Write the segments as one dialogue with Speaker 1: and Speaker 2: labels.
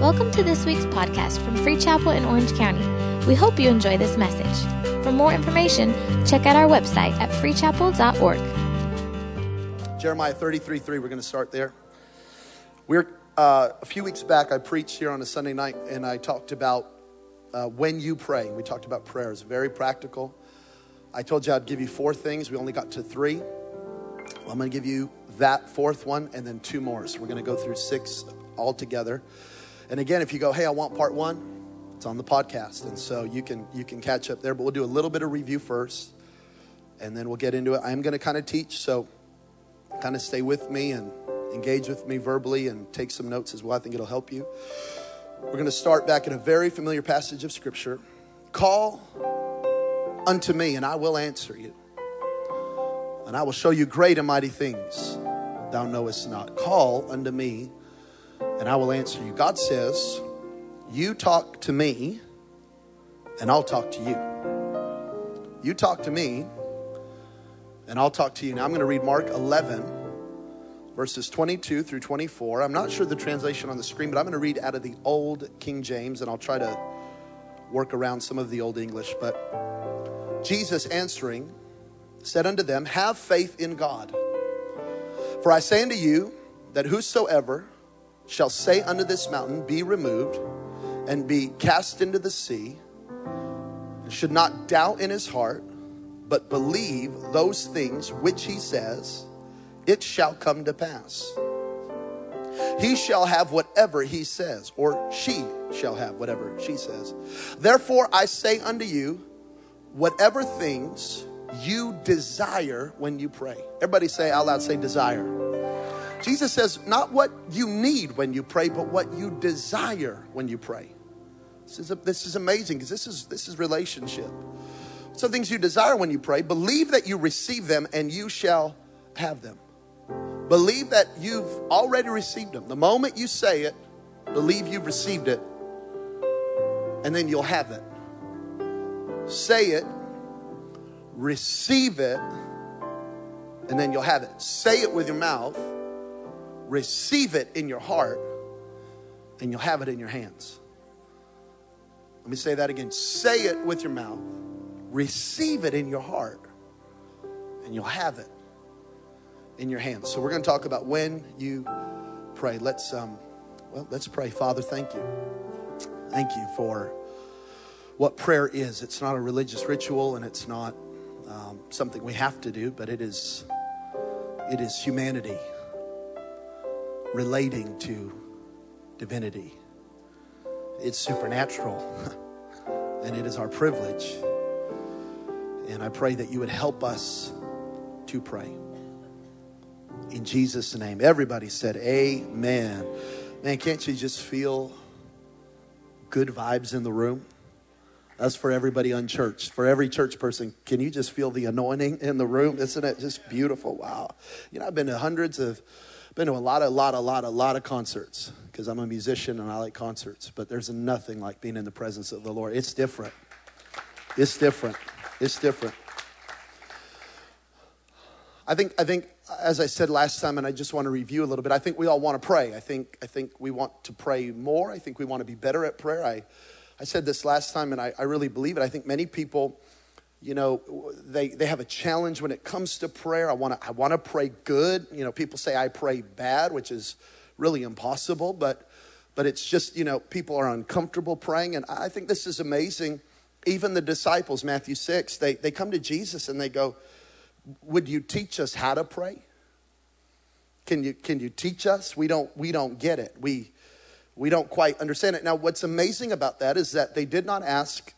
Speaker 1: Welcome to this week's podcast from Free Chapel in Orange County. We hope you enjoy this message. For more information, check out our website at freechapel.org.
Speaker 2: Jeremiah 33 3, we're going to start there. We're, uh, a few weeks back, I preached here on a Sunday night and I talked about uh, when you pray. We talked about prayers, very practical. I told you I'd give you four things. We only got to three. Well, I'm going to give you that fourth one and then two more. So we're going to go through six all together. And again, if you go, hey, I want part one, it's on the podcast, and so you can you can catch up there. But we'll do a little bit of review first, and then we'll get into it. I am going to kind of teach, so kind of stay with me and engage with me verbally and take some notes as well. I think it'll help you. We're going to start back in a very familiar passage of Scripture. Call unto me, and I will answer you, and I will show you great and mighty things thou knowest not. Call unto me and I will answer you. God says, You talk to me, and I'll talk to you. You talk to me, and I'll talk to you. Now I'm going to read Mark 11, verses 22 through 24. I'm not sure the translation on the screen, but I'm going to read out of the Old King James, and I'll try to work around some of the Old English. But Jesus answering said unto them, Have faith in God. For I say unto you that whosoever shall say unto this mountain, Be removed and be cast into the sea, should not doubt in his heart, but believe those things which he says, it shall come to pass. He shall have whatever he says, or she shall have whatever she says. Therefore, I say unto you, whatever things you desire when you pray. Everybody say out loud, say desire Jesus says, not what you need when you pray, but what you desire when you pray. This is, a, this is amazing because this is, this is relationship. Some things you desire when you pray, believe that you receive them and you shall have them. Believe that you've already received them. The moment you say it, believe you've received it, and then you'll have it. Say it, receive it, and then you'll have it. Say it with your mouth receive it in your heart, and you'll have it in your hands. Let me say that again. Say it with your mouth, receive it in your heart, and you'll have it in your hands. So we're going to talk about when you pray. Let's um well, let's pray. Father, thank you. Thank you for what prayer is. It's not a religious ritual and it's not um, something we have to do, but it is it is humanity relating to divinity. It's supernatural, and it is our privilege. And I pray that you would help us to pray. In Jesus' name. Everybody said, Amen. Man, can't you just feel good vibes in the room? That's for everybody unchurched. For every church person, can you just feel the anointing in the room? Isn't it just beautiful? Wow. You know, I've been to hundreds of been to a lot, a lot, a lot, a lot of concerts because I'm a musician and I like concerts. But there's nothing like being in the presence of the Lord. It's different. It's different. It's different. I think, I think, as I said last time, and I just want to review a little bit. I think we all want to pray. I think, I think we want to pray more. I think we want to be better at prayer. I, I said this last time, and I, I really believe it. I think many people you know they, they have a challenge when it comes to prayer. I want to i want to pray good. You know people say i pray bad which is really impossible but but it's just you know people are uncomfortable praying. And i think this is amazing. Even the disciples matthew 6 they, they come to jesus and they go would you teach us how to pray? Can you can you teach us? We don't we don't get it. We we don't quite understand it. Now what's amazing about that is that they did not ask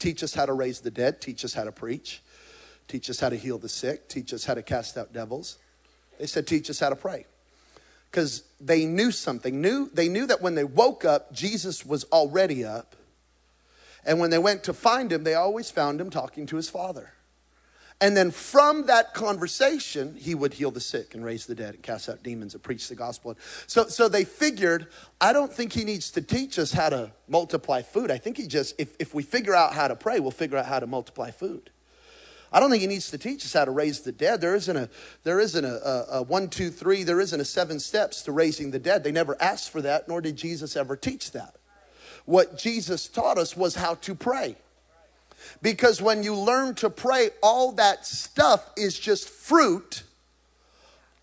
Speaker 2: Teach us how to raise the dead, teach us how to preach, teach us how to heal the sick, teach us how to cast out devils. They said, teach us how to pray. Because they knew something. Knew, they knew that when they woke up, Jesus was already up. And when they went to find him, they always found him talking to his father. And then from that conversation, he would heal the sick and raise the dead and cast out demons and preach the gospel. So, so they figured, I don't think he needs to teach us how to multiply food. I think he just, if, if we figure out how to pray, we'll figure out how to multiply food. I don't think he needs to teach us how to raise the dead. There isn't a there isn't a, a, a one, two, three. There isn't a seven steps to raising the dead. They never asked for that, nor did Jesus ever teach that. What Jesus taught us was how to pray. Because when you learn to pray, all that stuff is just fruit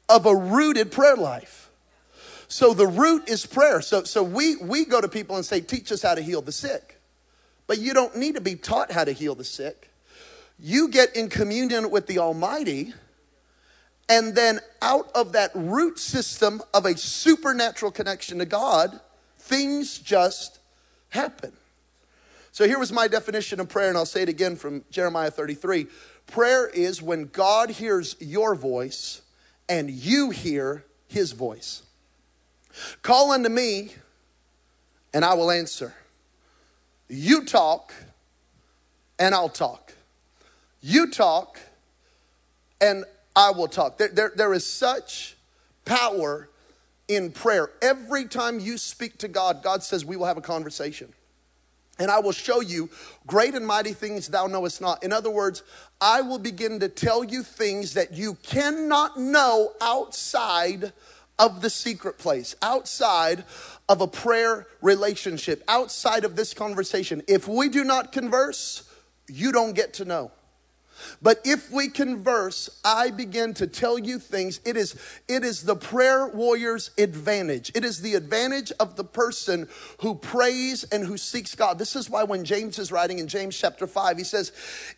Speaker 2: of a rooted prayer life. So the root is prayer. So, so we, we go to people and say, teach us how to heal the sick. But you don't need to be taught how to heal the sick. You get in communion with the Almighty, and then out of that root system of a supernatural connection to God, things just happen. So here was my definition of prayer, and I'll say it again from Jeremiah 33. Prayer is when God hears your voice and you hear his voice. Call unto me, and I will answer. You talk, and I'll talk. You talk, and I will talk. There, there, there is such power in prayer. Every time you speak to God, God says, We will have a conversation. And I will show you great and mighty things thou knowest not. In other words, I will begin to tell you things that you cannot know outside of the secret place, outside of a prayer relationship, outside of this conversation. If we do not converse, you don't get to know. But if we converse, I begin to tell you things. It is, it is the prayer warrior's advantage. It is the advantage of the person who prays and who seeks God. This is why when James is writing in James chapter 5, he says,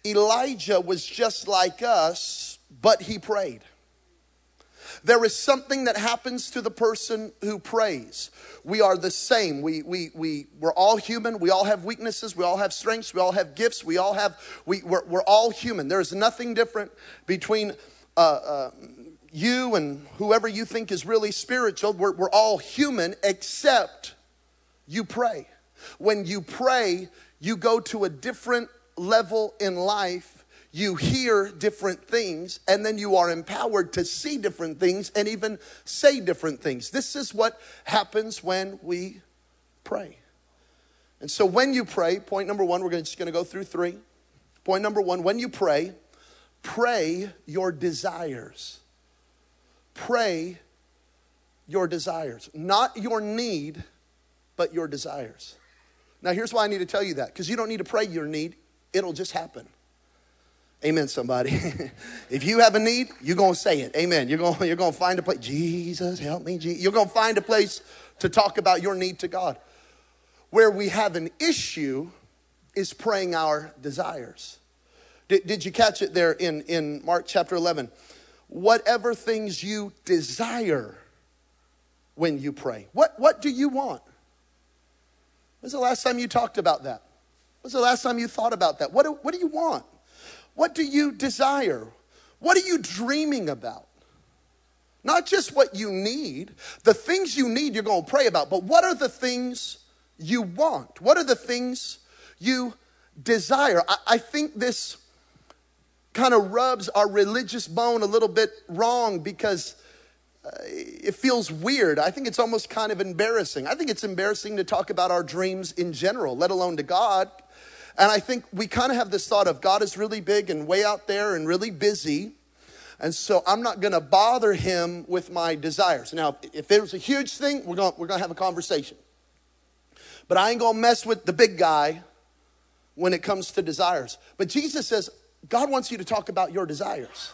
Speaker 2: Elijah was just like us, but he prayed. There is something that happens to the person who prays. We are the same. We, we, we, we're all human. We all have weaknesses. We all have strengths. We all have gifts. We all have, we, we're, we're all human. There is nothing different between uh, uh, you and whoever you think is really spiritual. We're, we're all human except you pray. When you pray, you go to a different level in life you hear different things and then you are empowered to see different things and even say different things. This is what happens when we pray. And so when you pray, point number one, we're just going to go through three. Point number one, when you pray, pray your desires. Pray your desires. Not your need, but your desires. Now, here's why I need to tell you that because you don't need to pray your need, it'll just happen. Amen, somebody. if you have a need, you're going to say it. Amen. You're going you're to find a place. Jesus, help me. You're going to find a place to talk about your need to God. Where we have an issue is praying our desires. Did, did you catch it there in, in Mark chapter 11? Whatever things you desire when you pray. What, what do you want? When's the last time you talked about that? When's the last time you thought about that? What do, what do you want? What do you desire? What are you dreaming about? Not just what you need. The things you need, you're going to pray about, but what are the things you want? What are the things you desire? I, I think this kind of rubs our religious bone a little bit wrong because uh, it feels weird. I think it's almost kind of embarrassing. I think it's embarrassing to talk about our dreams in general, let alone to God. And I think we kind of have this thought of God is really big and way out there and really busy. And so I'm not going to bother him with my desires. Now, if it was a huge thing, we're going we're to have a conversation. But I ain't going to mess with the big guy when it comes to desires. But Jesus says, God wants you to talk about your desires.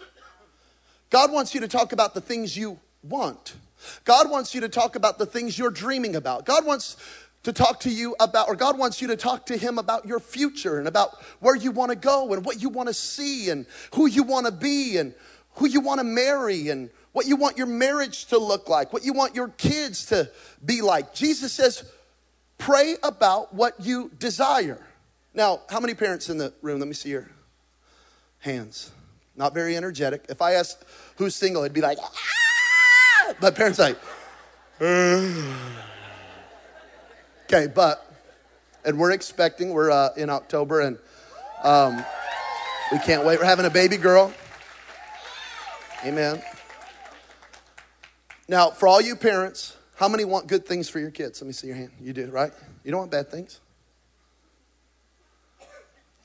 Speaker 2: God wants you to talk about the things you want. God wants you to talk about the things you're dreaming about. God wants to talk to you about, or God wants you to talk to Him about your future and about where you want to go and what you want to see and who you want to be and who you want to marry and what you want your marriage to look like, what you want your kids to be like. Jesus says, pray about what you desire. Now, how many parents in the room? Let me see your hands. Not very energetic. If I asked who's single, it'd be like, ah! But parents like, Okay, but, and we're expecting, we're uh, in October, and um, we can't wait. We're having a baby girl. Amen. Now, for all you parents, how many want good things for your kids? Let me see your hand. You do, right? You don't want bad things.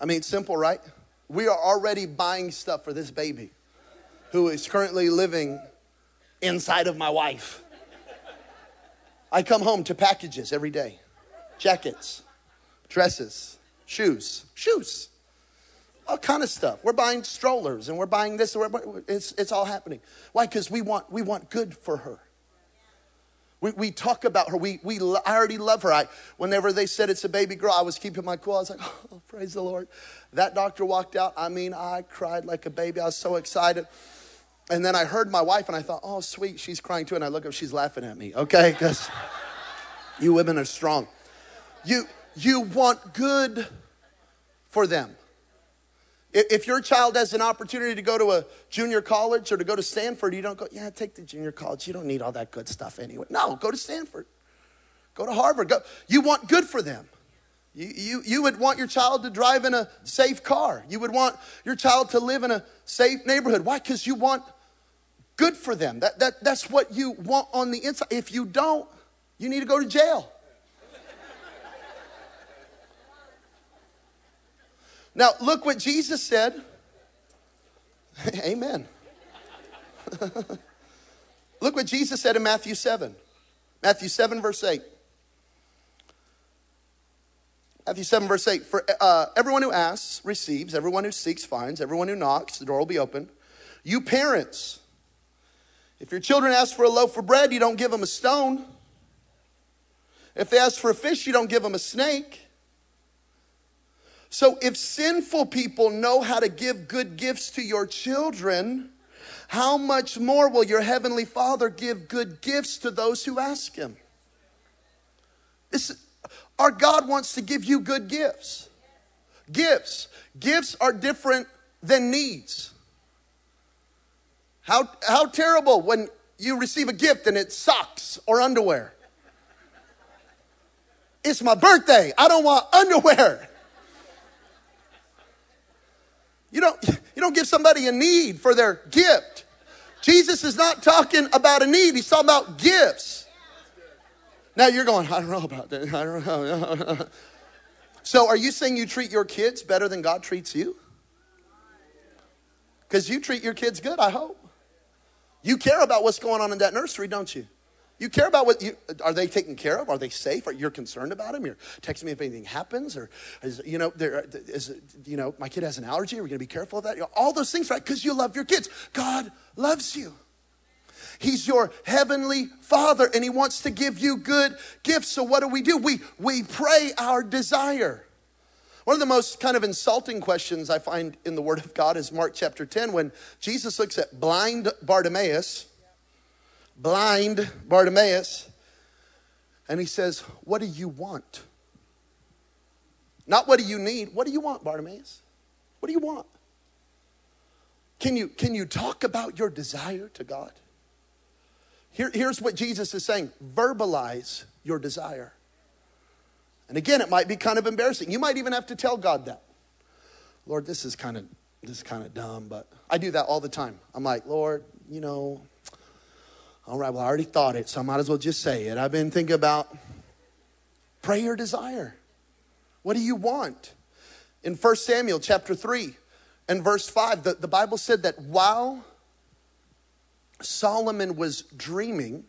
Speaker 2: I mean, it's simple, right? we are already buying stuff for this baby who is currently living inside of my wife. I come home to packages every day jackets, dresses, shoes, shoes, all kind of stuff. We're buying strollers and we're buying this. It's, it's all happening. Why? Because we want, we want good for her. We, we talk about her. We, we, I already love her. I, whenever they said it's a baby girl, I was keeping my cool. I was like, oh, praise the Lord. That doctor walked out. I mean, I cried like a baby. I was so excited. And then I heard my wife and I thought, oh, sweet, she's crying too. And I look up, she's laughing at me, okay? Because you women are strong. You, you want good for them. If your child has an opportunity to go to a junior college or to go to Stanford, you don't go, yeah, take the junior college. You don't need all that good stuff anyway. No, go to Stanford. Go to Harvard. Go. You want good for them. You, you, you would want your child to drive in a safe car. You would want your child to live in a safe neighborhood. Why? Because you want good for them. That, that, that's what you want on the inside. If you don't, you need to go to jail. Now, look what Jesus said. Amen. look what Jesus said in Matthew 7. Matthew 7, verse 8. Matthew 7, verse 8. For uh, everyone who asks receives, everyone who seeks finds, everyone who knocks, the door will be open. You parents, if your children ask for a loaf of bread, you don't give them a stone. If they ask for a fish, you don't give them a snake. So if sinful people know how to give good gifts to your children, how much more will your heavenly Father give good gifts to those who ask him? This, our God wants to give you good gifts. Gifts. Gifts are different than needs. How, how terrible when you receive a gift and it's socks or underwear. It's my birthday. I don't want underwear. You don't, you don't give somebody a need for their gift. Jesus is not talking about a need, he's talking about gifts. Now you're going, I don't know about that. I don't know. so are you saying you treat your kids better than God treats you? Because you treat your kids good, I hope. You care about what's going on in that nursery, don't you? You care about what you are they taken care of? Are they safe? Are you're concerned about them? You're texting me if anything happens, or is, you know, there is you know, my kid has an allergy. Are we going to be careful of that? You know, all those things, right? Because you love your kids. God loves you. He's your heavenly Father, and He wants to give you good gifts. So what do we do? We we pray our desire. One of the most kind of insulting questions I find in the Word of God is Mark chapter 10 when Jesus looks at blind Bartimaeus blind Bartimaeus, and he says, What do you want? Not what do you need. What do you want, Bartimaeus? What do you want? Can you, can you talk about your desire to God? Here, here's what Jesus is saying verbalize your desire. And again, it might be kind of embarrassing. You might even have to tell God that. Lord, this is kind of this is kind of dumb, but I do that all the time. I'm like, Lord, you know, all right, well, I already thought it, so I might as well just say it. I've been thinking about pray your desire. What do you want? In 1 Samuel chapter 3 and verse 5, the, the Bible said that while Solomon was dreaming,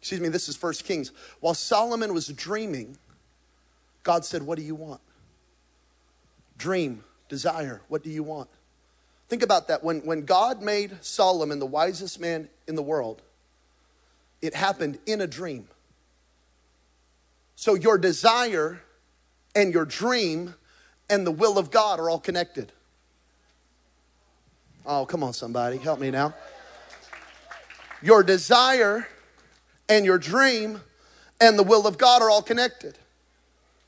Speaker 2: excuse me, this is 1 Kings, while Solomon was dreaming, God said, What do you want? Dream, desire, what do you want? Think about that. When, when God made Solomon the wisest man in the world, it happened in a dream. So your desire and your dream and the will of God are all connected. Oh, come on, somebody, help me now. Your desire and your dream and the will of God are all connected.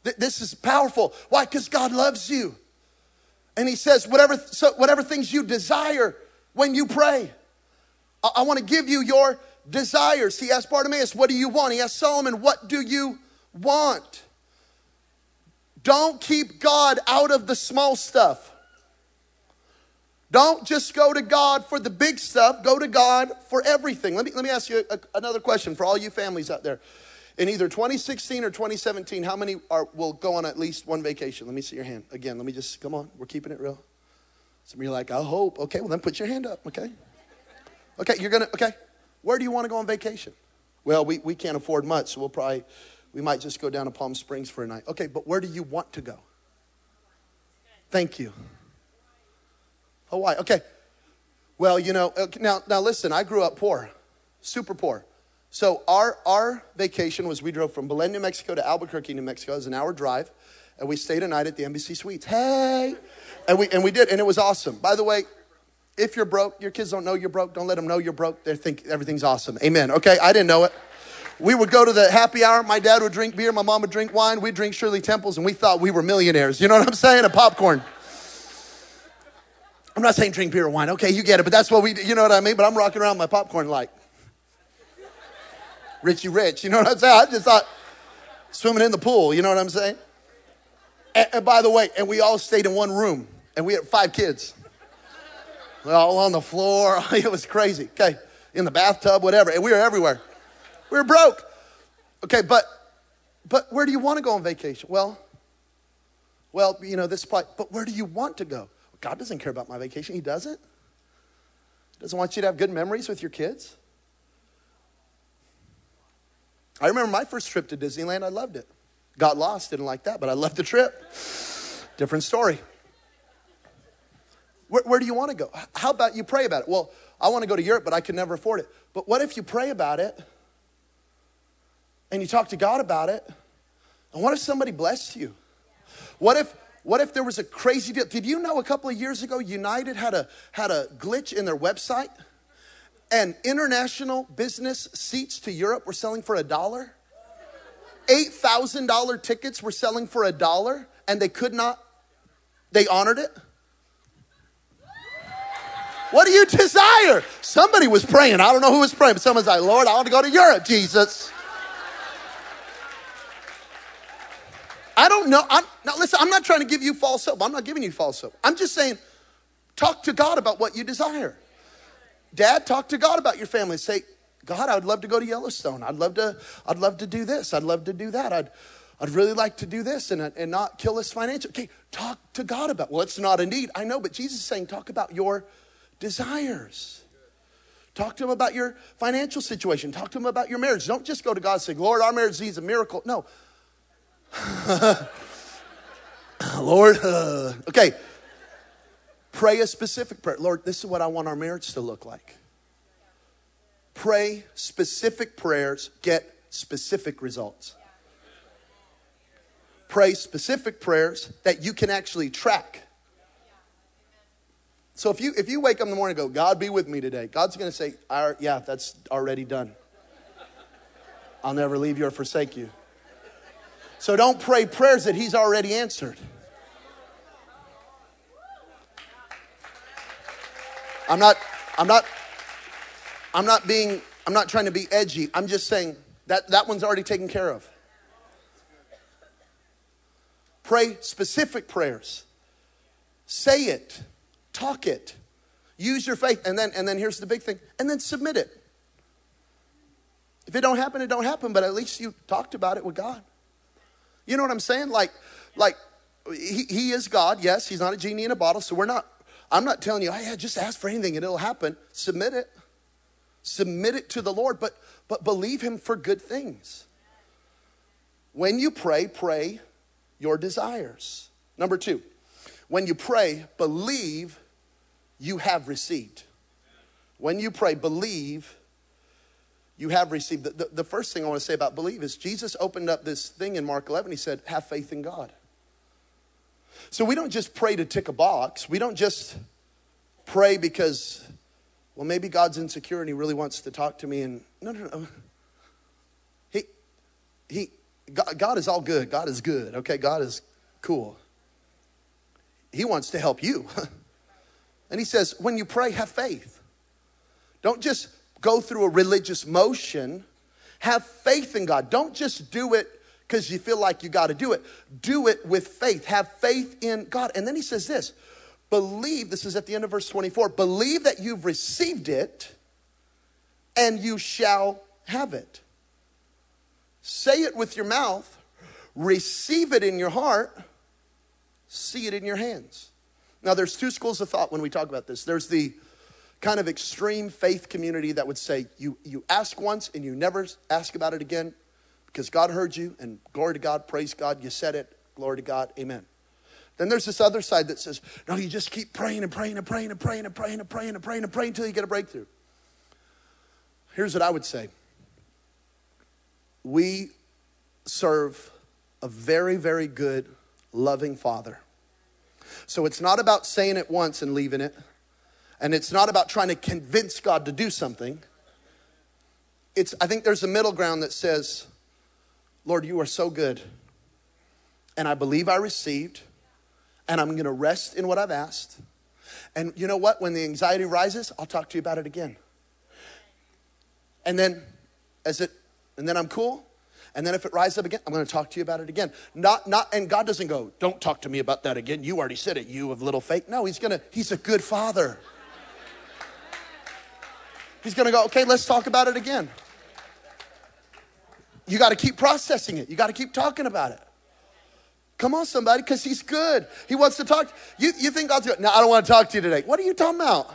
Speaker 2: This is powerful. Why? Because God loves you. And He says, whatever, so whatever things you desire when you pray, I, I want to give you your desires. He asked Bartimaeus, What do you want? He asked Solomon, What do you want? Don't keep God out of the small stuff. Don't just go to God for the big stuff, go to God for everything. Let me, let me ask you a, another question for all you families out there. In either 2016 or 2017, how many are, will go on at least one vacation? Let me see your hand. Again, let me just, come on, we're keeping it real. Some of you are like, I hope. Okay, well then put your hand up, okay? Okay, you're gonna, okay. Where do you want to go on vacation? Well, we, we can't afford much, so we'll probably, we might just go down to Palm Springs for a night. Okay, but where do you want to go? Thank you. Hawaii. Okay. Well, you know, now now listen, I grew up poor. Super poor. So our our vacation was we drove from Belen, New Mexico to Albuquerque, New Mexico. It was an hour drive. And we stayed a night at the Embassy Suites. Hey! And we and we did, and it was awesome. By the way, if you're broke, your kids don't know you're broke, don't let them know you're broke. They think everything's awesome. Amen. Okay, I didn't know it. We would go to the happy hour. My dad would drink beer. My mom would drink wine. We'd drink Shirley Temples, and we thought we were millionaires. You know what I'm saying? A popcorn. I'm not saying drink beer or wine. Okay, you get it, but that's what we, you know what I mean? But I'm rocking around my popcorn like Richie Rich. You know what I'm saying? I just thought swimming in the pool. You know what I'm saying? And, and by the way, and we all stayed in one room, and we had five kids. All on the floor. It was crazy. Okay, in the bathtub, whatever, and we were everywhere. We were broke. Okay, but but where do you want to go on vacation? Well, well, you know this. But where do you want to go? God doesn't care about my vacation. He doesn't. He doesn't want you to have good memories with your kids. I remember my first trip to Disneyland. I loved it. Got lost, didn't like that, but I loved the trip. Different story. Where, where do you want to go? How about you pray about it? Well, I want to go to Europe, but I can never afford it. But what if you pray about it and you talk to God about it? And what if somebody blessed you? What if what if there was a crazy deal? Did you know a couple of years ago United had a had a glitch in their website? And international business seats to Europe were selling for a dollar. $8,000 tickets were selling for a dollar and they could not, they honored it. What do you desire? Somebody was praying. I don't know who was praying, but someone's like, Lord, I want to go to Europe, Jesus. I don't know. I'm, now, listen, I'm not trying to give you false hope. I'm not giving you false hope. I'm just saying, talk to God about what you desire. Dad, talk to God about your family. Say, God, I would love to go to Yellowstone. I'd love to, I'd love to do this. I'd love to do that. I'd, I'd really like to do this and, and not kill us financially. Okay, talk to God about. Well, it's not a need. I know, but Jesus is saying, talk about your desires. Talk to him about your financial situation. Talk to him about your marriage. Don't just go to God and say, Lord, our marriage needs a miracle. No, Lord, uh, okay. Pray a specific prayer. Lord, this is what I want our marriage to look like. Pray specific prayers, get specific results. Pray specific prayers that you can actually track. So if you if you wake up in the morning and go, God be with me today, God's gonna say, yeah, that's already done. I'll never leave you or forsake you. So don't pray prayers that He's already answered. I'm not, I'm not, I'm not being, I'm not trying to be edgy. I'm just saying that that one's already taken care of. Pray specific prayers. Say it. Talk it. Use your faith. And then, and then here's the big thing. And then submit it. If it don't happen, it don't happen, but at least you talked about it with God. You know what I'm saying? Like, like he, he is God. Yes, he's not a genie in a bottle. So we're not, I'm not telling you, yeah, just ask for anything and it'll happen. Submit it. Submit it to the Lord, but but believe him for good things. When you pray, pray your desires. Number two, when you pray, believe you have received. When you pray, believe you have received. The, the, the, first thing I want to say about believe is Jesus opened up this thing in Mark 11. He said, Have faith in God. So we don't just pray to tick a box. We don't just pray because, well, maybe God's insecure and he really wants to talk to me. And no, no, no. He, he, God, God is all good. God is good. Okay, God is cool. He wants to help you. and he says, when you pray, have faith. Don't just go through a religious motion. Have faith in God. Don't just do it because you feel like you got to do it. Do it with faith. Have faith in God. And then he says this believe, this is at the end of verse 24, believe that you've received it and you shall have it. Say it with your mouth, receive it in your heart, see it in your hands. Now, there's two schools of thought when we talk about this. There's the kind of extreme faith community that would say you, you ask once and you never ask about it again because God heard you and glory to God, praise God, you said it, glory to God, amen. Then there's this other side that says, no, you just keep praying and praying and praying and praying and praying and praying and praying and praying until you get a breakthrough. Here's what I would say we serve a very, very good, loving Father. So it's not about saying it once and leaving it, and it's not about trying to convince God to do something. It's, I think there's a middle ground that says, Lord, you are so good, and I believe I received, and I'm going to rest in what I've asked. And you know what? When the anxiety rises, I'll talk to you about it again. And then, as it, and then I'm cool. And then if it rises up again, I'm going to talk to you about it again. Not, not, and God doesn't go, don't talk to me about that again. You already said it, you of little faith. No, he's going to, he's a good father. He's going to go, okay, let's talk about it again. You got to keep processing it. You got to keep talking about it. Come on, somebody, because he's good. He wants to talk. You, you think God's good? No, I don't want to talk to you today. What are you talking about?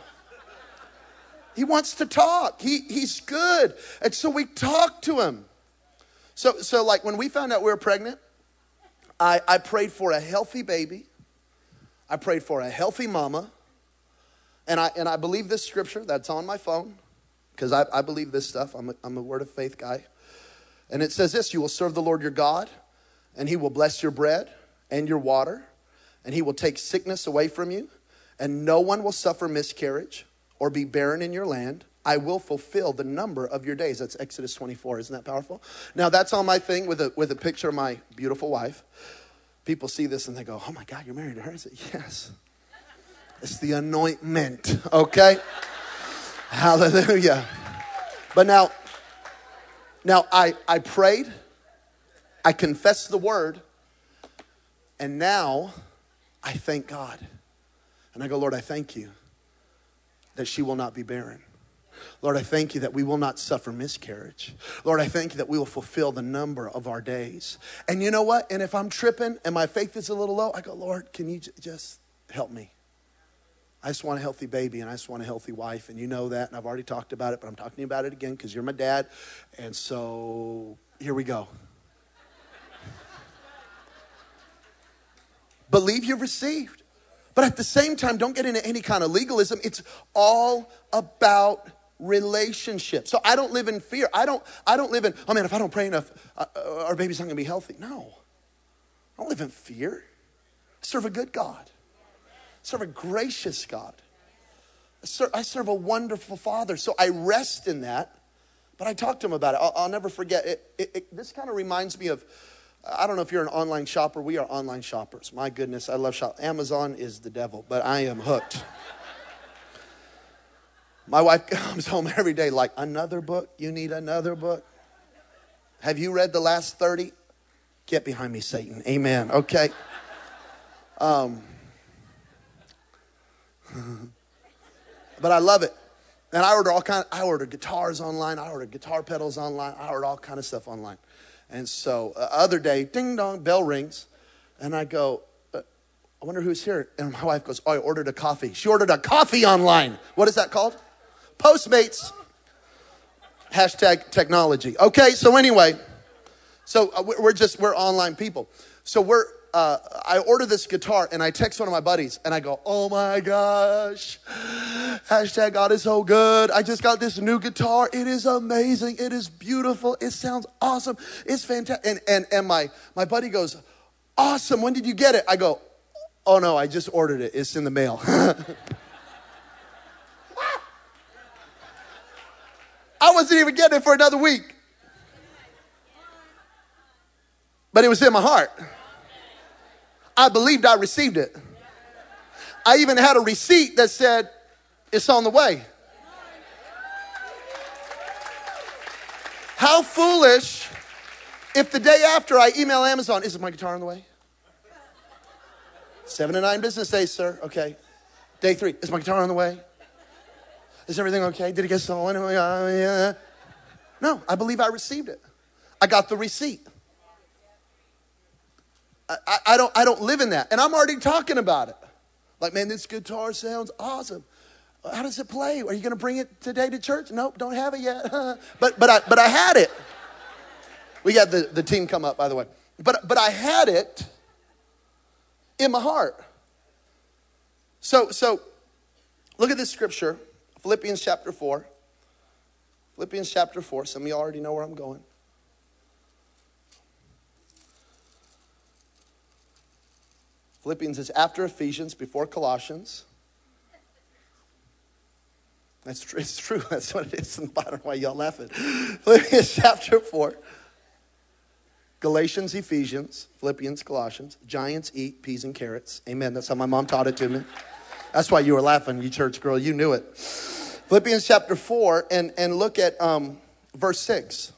Speaker 2: He wants to talk. He, he's good. And so we talk to him. So, so like when we found out we were pregnant, I, I prayed for a healthy baby. I prayed for a healthy mama. And I, and I believe this scripture that's on my phone because I, I believe this stuff. I'm a, I'm a word of faith guy. And it says this You will serve the Lord your God, and he will bless your bread and your water, and he will take sickness away from you, and no one will suffer miscarriage or be barren in your land. I will fulfill the number of your days. That's Exodus 24. Isn't that powerful? Now, that's on my thing with a, with a picture of my beautiful wife. People see this and they go, Oh my God, you're married to her? I said, Yes. It's the anointment, okay? Hallelujah. But now, now I, I prayed, I confessed the word, and now I thank God. And I go, Lord, I thank you that she will not be barren. Lord, I thank you that we will not suffer miscarriage. Lord, I thank you that we will fulfill the number of our days. And you know what? And if I'm tripping and my faith is a little low, I go, Lord, can you j- just help me? I just want a healthy baby and I just want a healthy wife. And you know that. And I've already talked about it, but I'm talking about it again because you're my dad. And so here we go. Believe you've received. But at the same time, don't get into any kind of legalism. It's all about relationship. So I don't live in fear. I don't, I don't live in, oh man, if I don't pray enough, uh, uh our baby's not going to be healthy. No. I don't live in fear. I serve a good God. I serve a gracious God. I serve, I serve a wonderful Father. So I rest in that. But I talked to him about it. I'll, I'll never forget. It, it, it, this kind of reminds me of I don't know if you're an online shopper. We are online shoppers. My goodness, I love shop. Amazon is the devil, but I am hooked. My wife comes home every day like, another book? You need another book? Have you read the last 30? Get behind me, Satan. Amen. Okay. Um, but I love it. And I order all kind. Of, I order guitars online. I order guitar pedals online. I order all kind of stuff online. And so, uh, other day, ding dong, bell rings, and I go, uh, I wonder who's here. And my wife goes, Oh, I ordered a coffee. She ordered a coffee online. What is that called? Postmates. Hashtag technology. Okay, so anyway, so uh, we're just, we're online people. So we're, uh, I order this guitar and I text one of my buddies and I go, oh my gosh, hashtag God is so good. I just got this new guitar. It is amazing. It is beautiful. It sounds awesome. It's fantastic. And, and, and my, my buddy goes, awesome. When did you get it? I go, oh no, I just ordered it. It's in the mail. I wasn't even getting it for another week. But it was in my heart. I believed I received it. I even had a receipt that said, It's on the way. How foolish if the day after I email Amazon, Is my guitar on the way? Seven to nine business days, sir. Okay. Day three, Is my guitar on the way? Is everything okay? Did it get stolen? Oh, no, I believe I received it. I got the receipt. I, I, don't, I don't live in that. And I'm already talking about it. Like, man, this guitar sounds awesome. How does it play? Are you going to bring it today to church? Nope, don't have it yet. but but I but I had it. We got the, the team come up, by the way. But but I had it in my heart. So so look at this scripture, Philippians chapter 4. Philippians chapter 4. Some of you already know where I'm going. Philippians is after Ephesians, before Colossians. That's. It's true. That's what it is in the bottom. Why y'all laughing? Philippians chapter 4. Galatians, Ephesians, Philippians, Colossians. Giants eat peas and carrots. Amen. That's how my mom taught it to me. That's why you were laughing, you church girl. You knew it. Philippians chapter 4, and, and look at um, verse 6.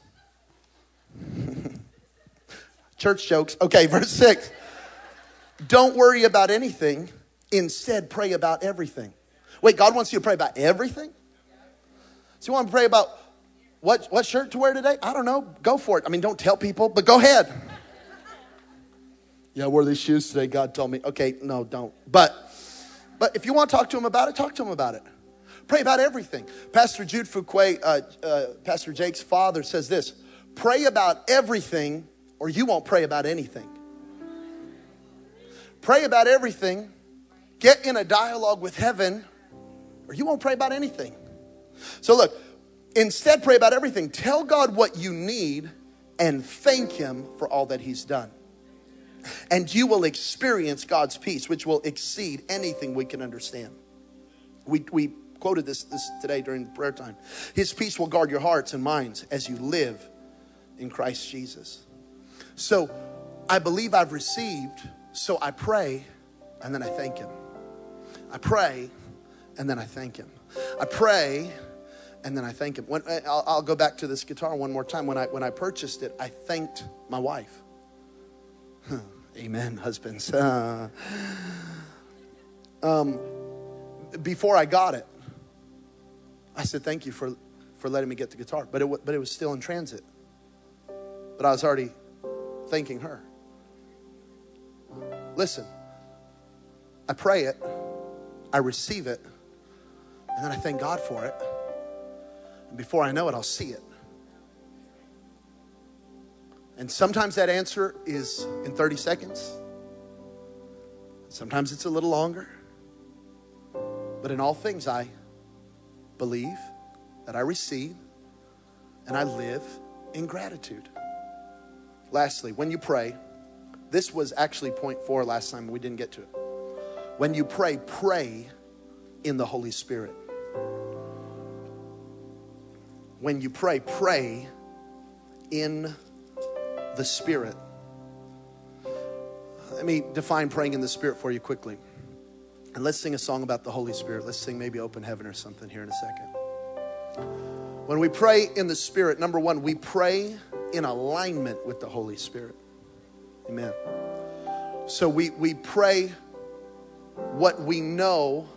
Speaker 2: church jokes. Okay, verse 6. Don't worry about anything. Instead, pray about everything. Wait, God wants you to pray about everything? So you want to pray about what, what shirt to wear today? I don't know. Go for it. I mean, don't tell people, but go ahead. yeah, I wore these shoes today. God told me. Okay, no, don't. But but if you want to talk to him about it, talk to him about it. Pray about everything. Pastor Jude Fuquay, uh, uh, Pastor Jake's father, says this pray about everything, or you won't pray about anything. Pray about everything, get in a dialogue with heaven, or you won't pray about anything. So, look, instead, pray about everything. Tell God what you need and thank Him for all that He's done. And you will experience God's peace, which will exceed anything we can understand. We, we quoted this, this today during the prayer time. His peace will guard your hearts and minds as you live in Christ Jesus. So, I believe I've received, so I pray and then I thank Him. I pray and then I thank Him. I pray and then I thank Him. When, I'll, I'll go back to this guitar one more time. When I, when I purchased it, I thanked my wife. Amen, husbands. Uh, um, before I got it, I said, Thank you for, for letting me get the guitar. But it, but it was still in transit. But I was already thanking her. Listen, I pray it, I receive it, and then I thank God for it. And before I know it, I'll see it. And sometimes that answer is in 30 seconds. Sometimes it's a little longer. But in all things, I believe that I receive and I live in gratitude. Lastly, when you pray, this was actually point four last time, we didn't get to it. When you pray, pray in the Holy Spirit. When you pray, pray in the Spirit. Let me define praying in the Spirit for you quickly. And let's sing a song about the Holy Spirit. Let's sing maybe Open Heaven or something here in a second. When we pray in the Spirit, number one, we pray in alignment with the Holy Spirit. Amen. So we, we pray what we know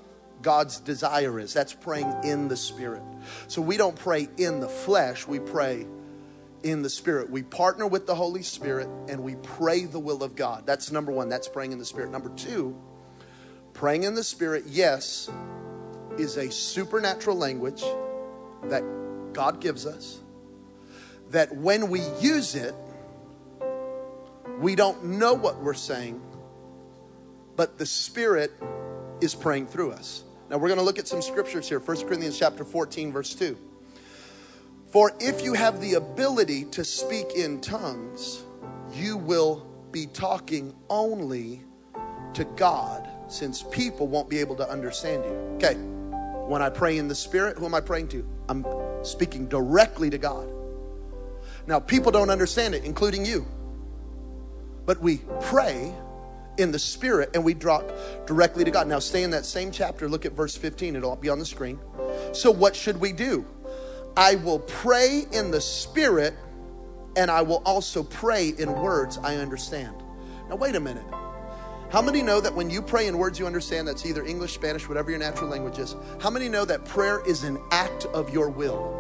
Speaker 2: God's desire is. That's praying in the Spirit. So we don't pray in the flesh, we pray in the Spirit. We partner with the Holy Spirit and we pray the will of God. That's number one. That's praying in the Spirit. Number two, praying in the Spirit, yes, is a supernatural language that God gives us. That when we use it, we don't know what we're saying, but the Spirit is praying through us. Now we're going to look at some scriptures here. 1 Corinthians chapter 14 verse 2. For if you have the ability to speak in tongues, you will be talking only to God, since people won't be able to understand you. Okay, when I pray in the Spirit, who am I praying to? I'm speaking directly to God. Now, people don't understand it, including you. But we pray in the Spirit and we drop directly to God. Now, stay in that same chapter, look at verse 15, it'll be on the screen. So, what should we do? I will pray in the Spirit and I will also pray in words I understand. Now, wait a minute. How many know that when you pray in words you understand, that's either English, Spanish, whatever your natural language is, how many know that prayer is an act of your will?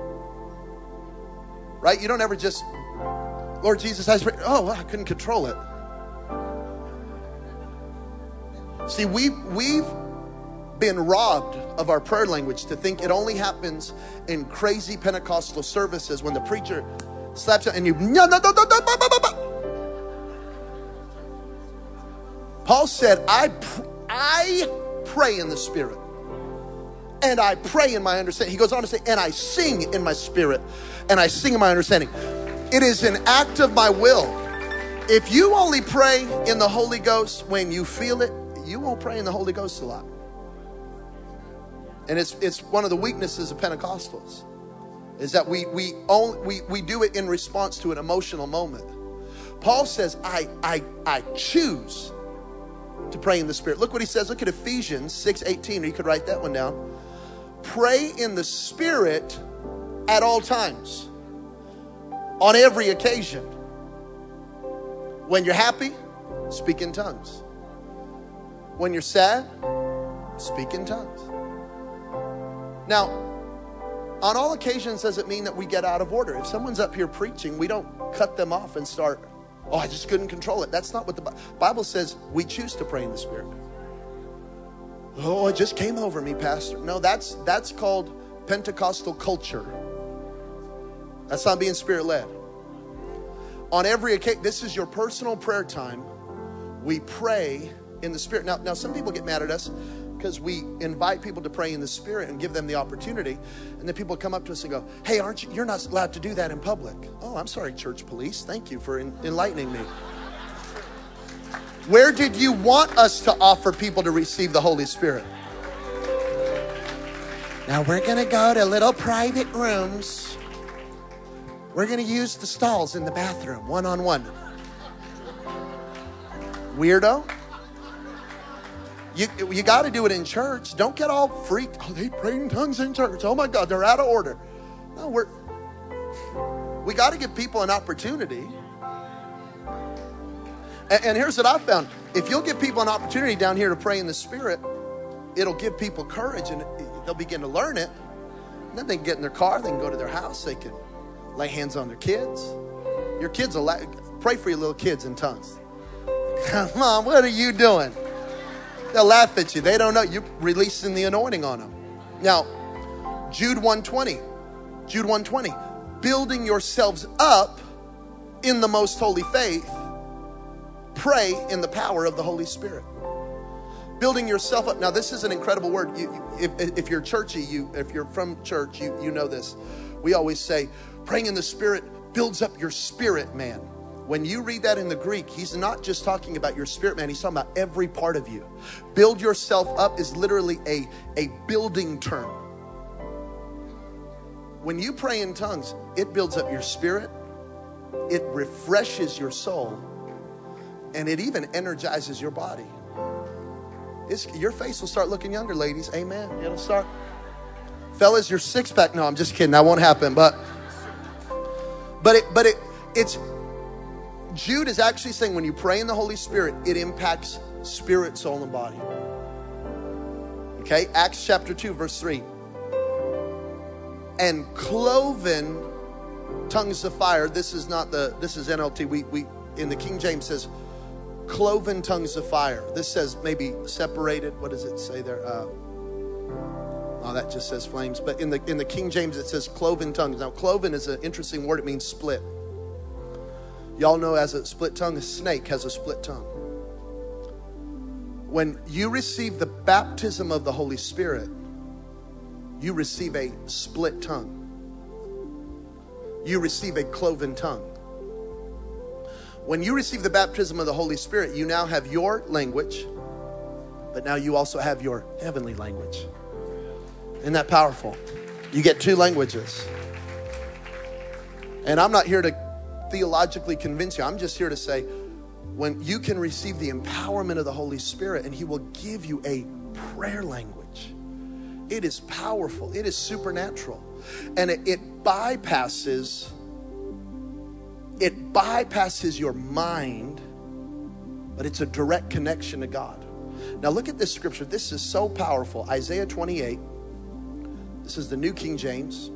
Speaker 2: Right? You don't ever just, Lord Jesus, I pray. Oh, I couldn't control it. See, we, we've been robbed of our prayer language to think it only happens in crazy Pentecostal services when the preacher slaps it and you. Paul said, I, pr- I pray in the Spirit. And I pray in my understanding. He goes on to say, and I sing in my spirit, and I sing in my understanding. It is an act of my will. If you only pray in the Holy Ghost when you feel it, you won't pray in the Holy Ghost a lot. And it's, it's one of the weaknesses of Pentecostals is that we, we, we, we do it in response to an emotional moment. Paul says, I, I, I choose to pray in the Spirit. Look what he says. Look at Ephesians 6 18, or you could write that one down. Pray in the Spirit at all times, on every occasion. When you're happy, speak in tongues. When you're sad, speak in tongues. Now, on all occasions, does it mean that we get out of order? If someone's up here preaching, we don't cut them off and start, oh, I just couldn't control it. That's not what the Bible says. We choose to pray in the Spirit. Oh, it just came over me, Pastor. No, that's that's called Pentecostal culture. That's not being spirit led. On every occasion, this is your personal prayer time. We pray in the spirit. Now, now some people get mad at us because we invite people to pray in the spirit and give them the opportunity, and then people come up to us and go, "Hey, aren't you? You're not allowed to do that in public." Oh, I'm sorry, church police. Thank you for enlightening me. Where did you want us to offer people to receive the Holy Spirit? Now we're going to go to little private rooms. We're going to use the stalls in the bathroom one on one. Weirdo. You, you got to do it in church. Don't get all freaked. Oh, they pray in tongues in church. Oh my God, they're out of order. No, we're, we got to give people an opportunity and, and here's what I found if you'll give people an opportunity down here to pray in the Spirit, it'll give people courage and they'll begin to learn it. And then they can get in their car, they can go to their house, they can lay hands on their kids. Your kids will la- pray for your little kids in tongues. Mom, what are you doing? They'll laugh at you. They don't know. You're releasing the anointing on them. Now, Jude 120. Jude 120. Building yourselves up in the most holy faith pray in the power of the Holy Spirit. Building yourself up. Now, this is an incredible word. You, you, if, if you're churchy, you if you're from church, you, you know this. We always say, praying in the Spirit builds up your spirit, man. When you read that in the Greek, he's not just talking about your spirit, man. He's talking about every part of you. Build yourself up is literally a, a building term. When you pray in tongues, it builds up your spirit, it refreshes your soul, and it even energizes your body. It's, your face will start looking younger, ladies. Amen. It'll start. Fellas, your six pack. No, I'm just kidding. That won't happen. But, but it, but it, it's. Jude is actually saying when you pray in the Holy Spirit, it impacts spirit, soul, and body. Okay, Acts chapter two, verse three. And cloven tongues of fire. This is not the. This is NLT. We we in the King James says cloven tongues of fire. This says maybe separated. What does it say there? Uh, oh, that just says flames. But in the in the King James it says cloven tongues. Now, cloven is an interesting word. It means split. Y'all know as a split tongue, a snake has a split tongue. When you receive the baptism of the Holy Spirit, you receive a split tongue. You receive a cloven tongue. When you receive the baptism of the Holy Spirit, you now have your language, but now you also have your heavenly language. Isn't that powerful? You get two languages. And I'm not here to theologically convince you, I'm just here to say when you can receive the empowerment of the Holy Spirit and He will give you a prayer language, it is powerful, it is supernatural, and it, it bypasses it bypasses your mind, but it's a direct connection to God. Now, look at this scripture. This is so powerful. Isaiah 28. This is the New King James.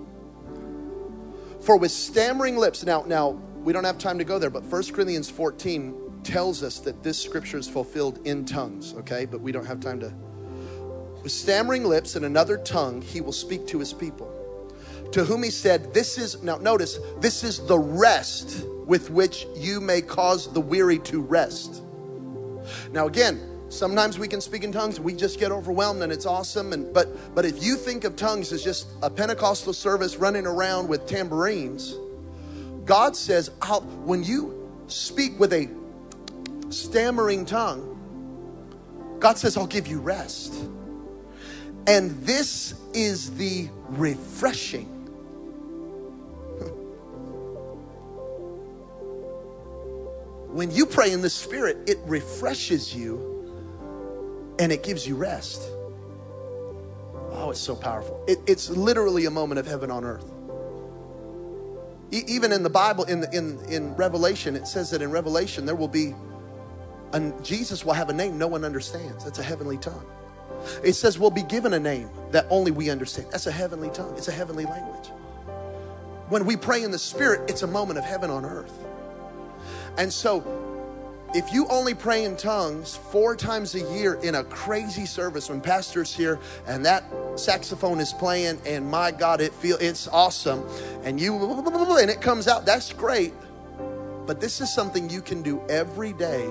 Speaker 2: For with stammering lips, now, now we don't have time to go there, but 1 Corinthians 14 tells us that this scripture is fulfilled in tongues, okay? But we don't have time to. with stammering lips and another tongue, he will speak to his people. To whom he said, This is, now notice, this is the rest with which you may cause the weary to rest. Now, again, sometimes we can speak in tongues, we just get overwhelmed and it's awesome. And, but, but if you think of tongues as just a Pentecostal service running around with tambourines, God says, I'll, when you speak with a stammering tongue, God says, I'll give you rest. And this is the refreshing. when you pray in the Spirit, it refreshes you and it gives you rest. Oh, it's so powerful. It, it's literally a moment of heaven on earth. Even in the Bible, in, the, in, in Revelation, it says that in Revelation there will be, and Jesus will have a name no one understands. That's a heavenly tongue. It says we'll be given a name that only we understand. That's a heavenly tongue, it's a heavenly language. When we pray in the Spirit, it's a moment of heaven on earth. And so, if you only pray in tongues four times a year in a crazy service when pastor's here and that saxophone is playing and my God, it feel it's awesome, and you and it comes out, that's great. But this is something you can do every day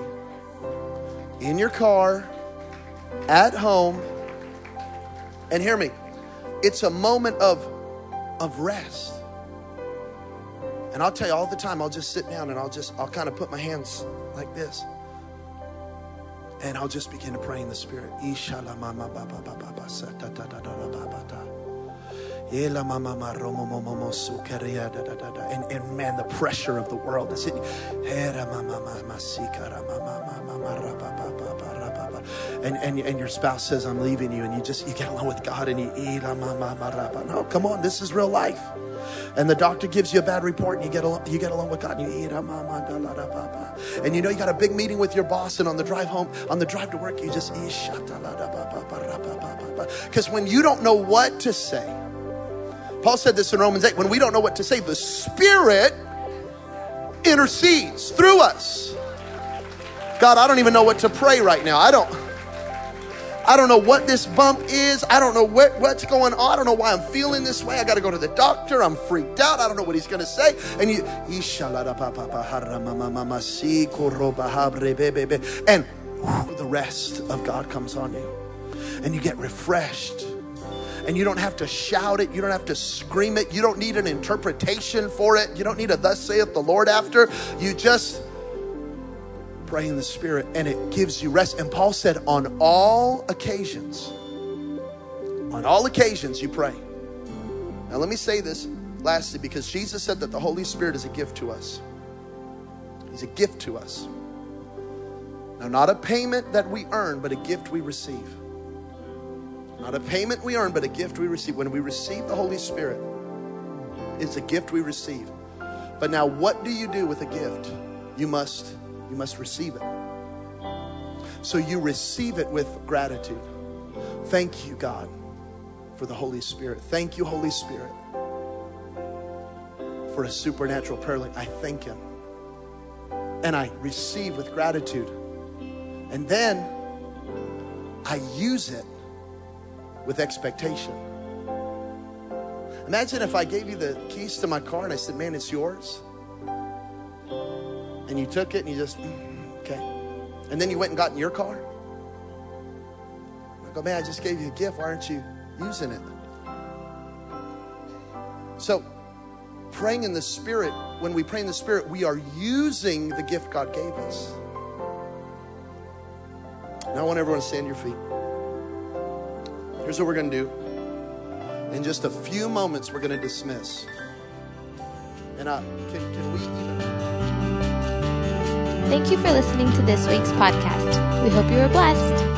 Speaker 2: in your car, at home. And hear me, it's a moment of, of rest. And I'll tell you all the time, I'll just sit down and I'll just, I'll kind of put my hands like this. And I'll just begin to pray in the Spirit. And, and man, the pressure of the world is hitting and, and, and your spouse says, I'm leaving you, and you just you get along with God and you. No, come on, this is real life. And the doctor gives you a bad report, and you get along, you get along with God, and you eat. And you know you got a big meeting with your boss, and on the drive home, on the drive to work, you just. Because when you don't know what to say, Paul said this in Romans 8 when we don't know what to say, the Spirit intercedes through us. God, I don't even know what to pray right now. I don't. I don't know what this bump is. I don't know what, what's going on. I don't know why I'm feeling this way. I got to go to the doctor. I'm freaked out. I don't know what he's going to say. And you, and whew, the rest of God comes on you. And you get refreshed. And you don't have to shout it. You don't have to scream it. You don't need an interpretation for it. You don't need a thus saith the Lord after. You just pray in the Spirit and it gives you rest. And Paul said, on all occasions, on all occasions you pray. Now, let me say this lastly because Jesus said that the Holy Spirit is a gift to us. He's a gift to us. Now, not a payment that we earn, but a gift we receive. Not a payment we earn, but a gift we receive. When we receive the Holy Spirit, it's a gift we receive. But now, what do you do with a gift? You must you must receive it. So you receive it with gratitude. Thank you, God, for the Holy Spirit. Thank you, Holy Spirit, for a supernatural prayer. Like I thank Him. And I receive with gratitude. And then I use it with expectation. Imagine if I gave you the keys to my car and I said, Man, it's yours and you took it and you just, mm, okay. And then you went and got in your car. I go, man, I just gave you a gift. Why aren't you using it? So, praying in the Spirit, when we pray in the Spirit, we are using the gift God gave us. Now, I want everyone to stand your feet. Here's what we're going to do. In just a few moments, we're going to dismiss. And uh, can, can we even.
Speaker 1: Thank you for listening to this week's podcast. We hope you were blessed.